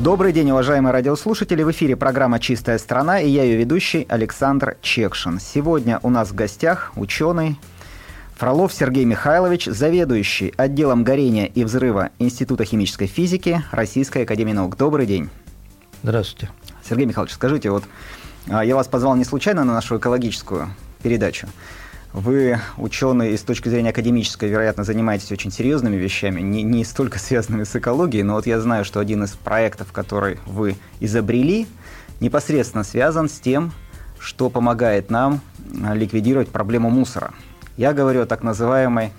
Добрый день, уважаемые радиослушатели. В эфире программа «Чистая страна» и я ее ведущий Александр Чекшин. Сегодня у нас в гостях ученый Фролов Сергей Михайлович, заведующий отделом горения и взрыва Института химической физики Российской Академии Наук. Добрый день. Здравствуйте. Сергей Михайлович, скажите, вот а, я вас позвал не случайно на нашу экологическую передачу. Вы, ученый, с точки зрения академической, вероятно, занимаетесь очень серьезными вещами, не, не столько связанными с экологией, но вот я знаю, что один из проектов, который вы изобрели, непосредственно связан с тем, что помогает нам а, ликвидировать проблему мусора. Я говорю о так называемой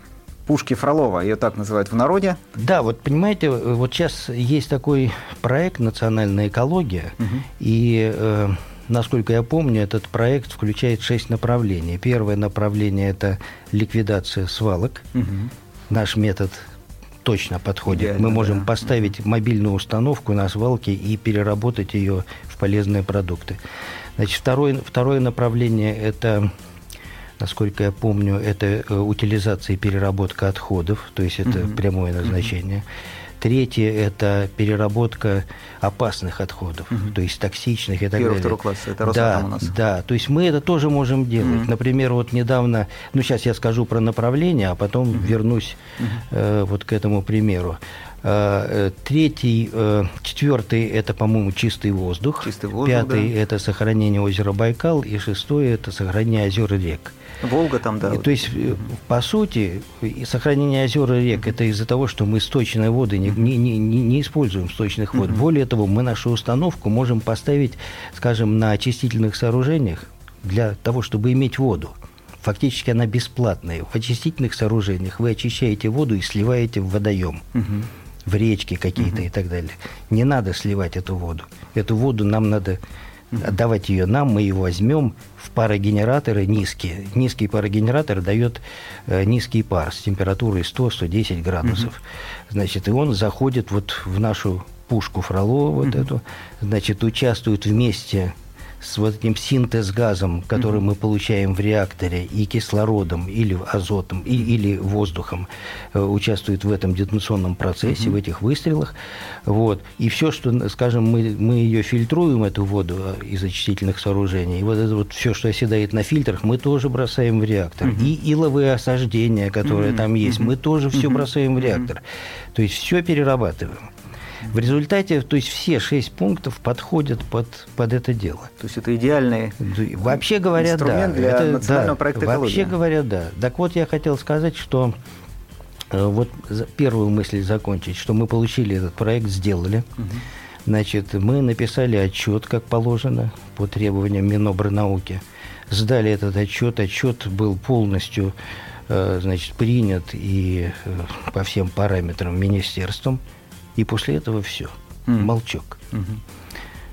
пушке Фролова, ее так называют в народе. Да, вот понимаете, вот сейчас есть такой проект «Национальная экология», Угу. и э, насколько я помню, этот проект включает шесть направлений. Первое направление – это ликвидация свалок. Мгм. Наш метод точно подходит. Идеально, Мы можем да. поставить мобильную установку на свалке и переработать ее в полезные продукты. Значит, второе, второе направление – это насколько я помню, это э, утилизация и переработка отходов, то есть это Мгм. прямое назначение. Третье – это переработка опасных отходов, то есть токсичных и так Первого, далее. второго класса, это да, у нас. да, то есть мы это тоже можем делать. Мгм. Например, вот недавно, ну сейчас я скажу про направление, а потом вернусь э, вот к этому примеру. Э, э, Третий, э, четвертый – это, по-моему, чистый воздух. Чистый воздух, Пятый да. – это сохранение озера Байкал. И шестое – это сохранение озер и рек. Волга там, да. И, вот. то есть, по сути, сохранение озер и рек – это из-за того, что мы сточные воды не, не, не, не- используем сточных вод. Более того, мы нашу установку можем поставить, скажем, на очистительных сооружениях для того, чтобы иметь воду. Фактически она бесплатная. В очистительных сооружениях вы очищаете воду и сливаете в водоем Мгм. В речки какие-то и так далее. Не надо сливать эту воду. Эту воду нам надо отдавать ее нам, мы ее возьмем в парогенераторы низкие. Низкий парогенератор дает э, низкий пар с температурой 100-110 градусов. Значит, и он заходит вот в нашу пушку Фролова вот эту, значит, участвует вместе с вот этим синтез-газом, который мы получаем в реакторе, и кислородом, или азотом, и- или воздухом, э, участвует в этом детонационном процессе, в этих выстрелах. Вот. И все, что, скажем, мы, мы ее фильтруем, эту воду э, из очистительных сооружений, и вот это вот все, что оседает на фильтрах, мы тоже бросаем в реактор. И иловые осаждения, которые там есть, мы тоже все бросаем в реактор. То есть все перерабатываем. В результате, то есть все шесть пунктов подходят под, под это дело. То есть это идеальный Да, Вообще говоря, да. инструмент для Это- национального да, проекта Вообще «Экология». говоря, да. Так вот, я хотел сказать, что э, вот первую мысль закончить, что мы получили этот проект, сделали. Значит, мы написали отчет, как положено, по требованиям Минобрнауки. Сдали этот отчет. Отчет был полностью э, значит, принят и э, по всем параметрам министерством. И после этого все. Мгм. Молчок.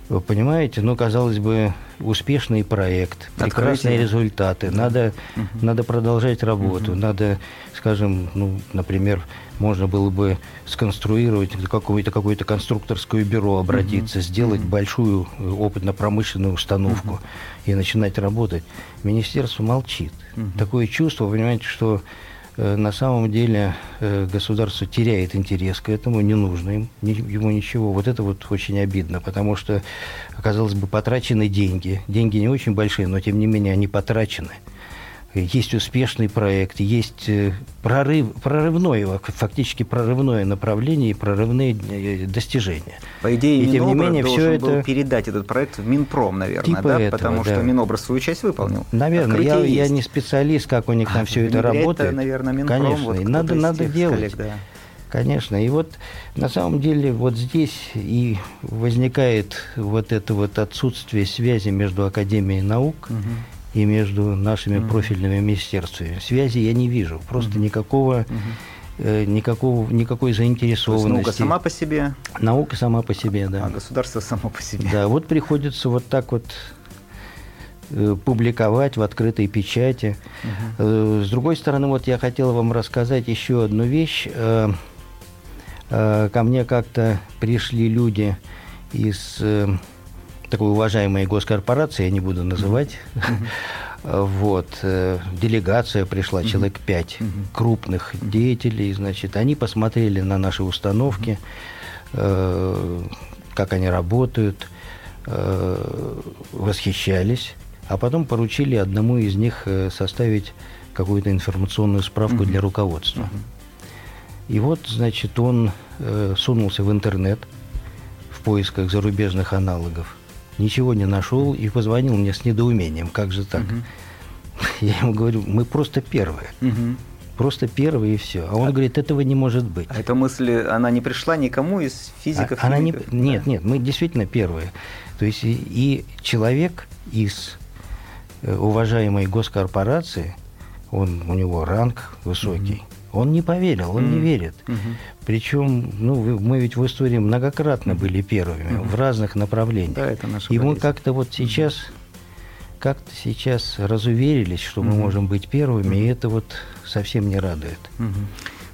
Вы понимаете, ну, казалось бы, успешный проект, прекрасные результаты. Надо, надо продолжать работу. Надо, скажем, ну, например, можно было бы сконструировать какое-то какое-то конструкторское бюро, обратиться, сделать большую э, опытно-промышленную установку и начинать работать. Министерство молчит. Такое чувство, понимаете, что на самом деле э, государство теряет интерес к этому, не нужно им, ему ничего. Вот это вот очень обидно, потому что, казалось бы, потрачены деньги. Деньги не очень большие, но тем не менее они потрачены. Есть успешный проект, есть э, прорыв, прорывное, фактически прорывное направление и прорывные э, достижения. По идее, И тем не менее, был это- передать этот проект в Минпром, наверное, Типа да? этого, Потому что да. Минобр свою часть выполнил. Наверное, я, я не специалист, как у них там А, все это работает. наверное, Минпром, Конечно, вот надо, надо делать. коллег, да. Конечно. И вот на самом деле вот здесь и возникает вот это вот отсутствие связи между Академией наук и между нашими профильными министерствами. Связи я не вижу. Просто никакого, э, никакого, никакой заинтересованности. наука сама по себе, Наука сама по себе, да. а государство само по себе. Да, вот приходится вот так вот э, публиковать в открытой печати. Угу. С другой стороны, вот я хотел вам рассказать еще одну вещь. Ко мне как-то пришли люди из такой уважаемой госкорпорации, я не буду называть, вот, делегация пришла, человек пять крупных деятелей, значит, они посмотрели на наши установки, как они работают, э, восхищались, а потом поручили одному из них э, составить какую-то информационную справку для руководства. И вот, значит, он э, сунулся в интернет в поисках зарубежных аналогов, ничего не нашел и позвонил мне с недоумением, как же так? Я ему говорю, мы просто первые. Просто первый и все. А он а, говорит, этого не может быть. А эта мысль, она не пришла никому из физиков? А, она не, нет, нет, мы действительно первые. То есть и, и человек из э, уважаемой госкорпорации, он, у него ранг высокий, mm-hmm. Он не поверил, он mm-hmm. не верит. Mm-hmm. Причем, ну, мы ведь в истории многократно mm-hmm. были первыми mm-hmm. в разных направлениях. Да, это наша И мы как-то вот сейчас как-то сейчас разуверились, что мы можем быть первыми, и это вот совсем не радует.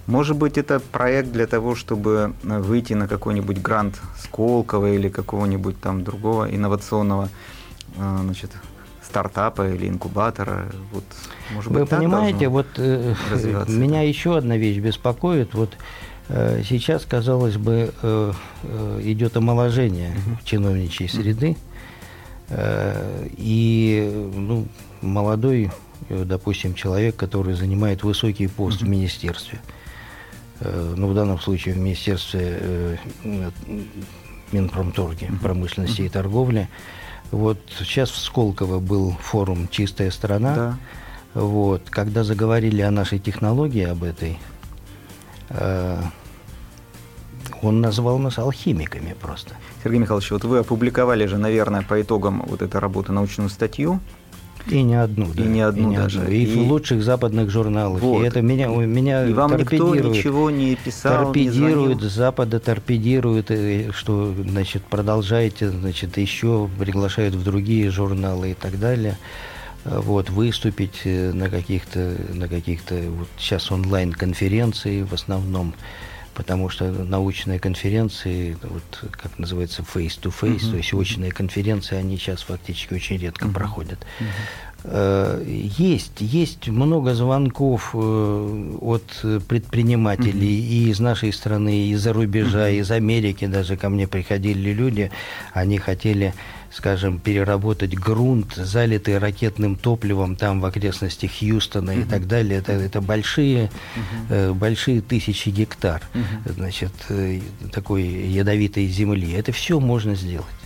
Может быть, это проект для того, чтобы э, выйти на какой-нибудь грант Сколково или какого-нибудь там другого инновационного э, значит, стартапа или инкубатора. Вот, может Вы быть, понимаете, вот э, меня еще одна вещь беспокоит. Вот э, сейчас, казалось бы, э, э, идет омоложение угу. чиновничьей среды. Э, и ну, молодой, э, допустим, человек, который занимает высокий пост в министерстве, э, ну, в данном случае в Министерстве Минпромторги, промышленности и торговли, вот сейчас в Сколково был форум «Чистая страна». Да. Вот, когда заговорили о нашей технологии, об этой, он назвал нас алхимиками просто. Сергей Михайлович, вот вы опубликовали же, наверное, по итогам вот этой работы научную статью. И не одну, да. И не одну и не даже. Одну. И, и в лучших западных журналах. Вот. И это меня, меня и вам никто ничего не писал, торпедирует, не Запада торпедирует, что, значит, продолжайте, значит, еще приглашают в другие журналы и так далее вот, выступить э, на каких-то, на каких-то вот сейчас онлайн-конференции в основном потому что научные конференции, вот как называется face-to-face, uh-huh. то есть очные конференции, они сейчас фактически очень редко uh-huh. проходят. Uh-huh. Есть, есть много звонков э, от предпринимателей uh-huh. и из нашей страны, и из-за рубежа, uh-huh. из Америки даже ко мне приходили люди, они хотели скажем, переработать грунт, залитый ракетным топливом там в окрестностях Хьюстона uh-huh. и так далее. Это, это большие, uh-huh. э, большие тысячи гектар, uh-huh. значит, э, такой ядовитой земли. Это все можно сделать.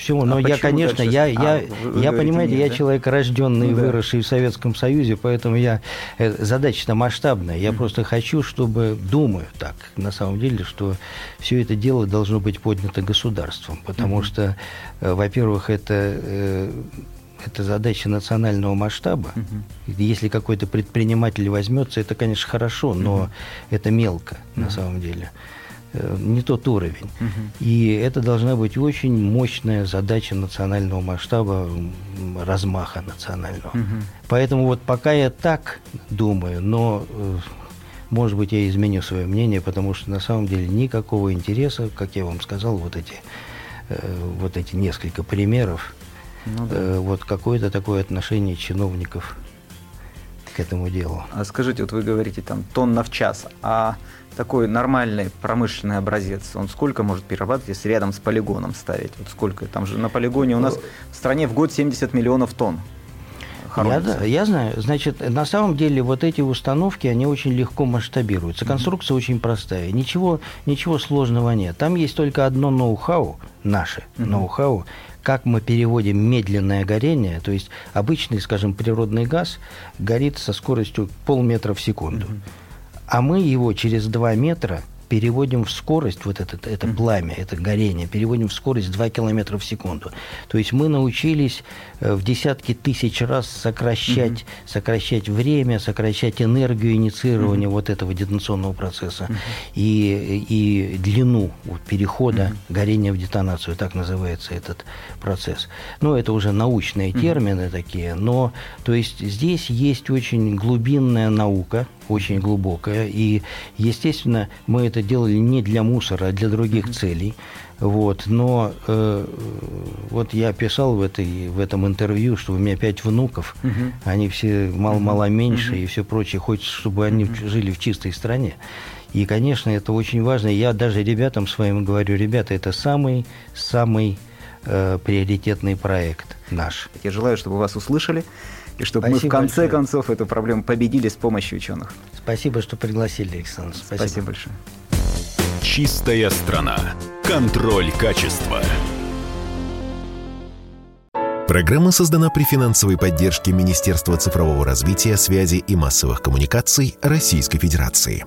Все, а но я, конечно, я, я, а, вы, я понимаете, нет, я да? человек рожденный ну, и выросший да. в Советском Союзе, поэтому я э, задача-то масштабная. Я mm-hmm. просто хочу, чтобы думаю так, на самом деле, что все это дело должно быть поднято государством, потому mm-hmm. что, э, во-первых, это э, это задача национального масштаба. Угу. Если какой-то предприниматель возьмется, это, конечно, хорошо, но угу. это мелко угу. на самом деле. Э, не тот уровень. Угу. И это должна быть очень мощная задача национального масштаба, размаха национального. Угу. Поэтому вот пока я так думаю, но э, может быть я изменю свое мнение, потому что на самом деле никакого интереса, как я вам сказал, вот эти, э, вот эти несколько примеров, ну, да. вот какое-то такое отношение чиновников к этому делу. А скажите, вот вы говорите там тонна в час, а такой нормальный промышленный образец, он сколько может перерабатывать, если рядом с полигоном ставить? Вот сколько? Там же на полигоне у нас в стране в год 70 миллионов тонн. Я, да, я знаю. Значит, на самом деле вот эти установки, они очень легко масштабируются. Конструкция mm-hmm. очень простая. Ничего, ничего сложного нет. Там есть только одно ноу-хау, наше mm-hmm. ноу-хау, как мы переводим медленное горение, то есть обычный, скажем, природный газ горит со скоростью полметра в секунду. Mm-hmm а мы его через 2 метра переводим в скорость, вот это, это пламя, это горение, переводим в скорость 2 км в секунду. То есть мы научились э, в десятки тысяч раз сокращать, mm-hmm. сокращать время, сокращать энергию инициирования mm-hmm. вот этого детонационного процесса mm-hmm. и, и длину перехода mm-hmm. горения в детонацию, так называется этот процесс. Ну, это уже научные термины mm-hmm. такие, но то есть здесь есть очень глубинная наука, очень глубокая. И, естественно, мы это делали не для мусора, а для других mm-hmm. целей. Вот, но э, вот я писал в, этой, в этом интервью, что у меня пять внуков, угу. они все мало-мало меньше угу. и все прочее, хочется, чтобы они угу. жили в чистой стране. И, конечно, это очень важно. Я даже ребятам своим говорю, ребята, это самый-самый э, приоритетный проект наш. Я желаю, чтобы вас услышали и чтобы Спасибо мы в конце большое. концов эту проблему победили с помощью ученых. Спасибо, что пригласили, Александр. Спасибо, Спасибо большое. Чистая страна. Контроль качества. Программа создана при финансовой поддержке Министерства цифрового развития, связи и массовых коммуникаций Российской Федерации.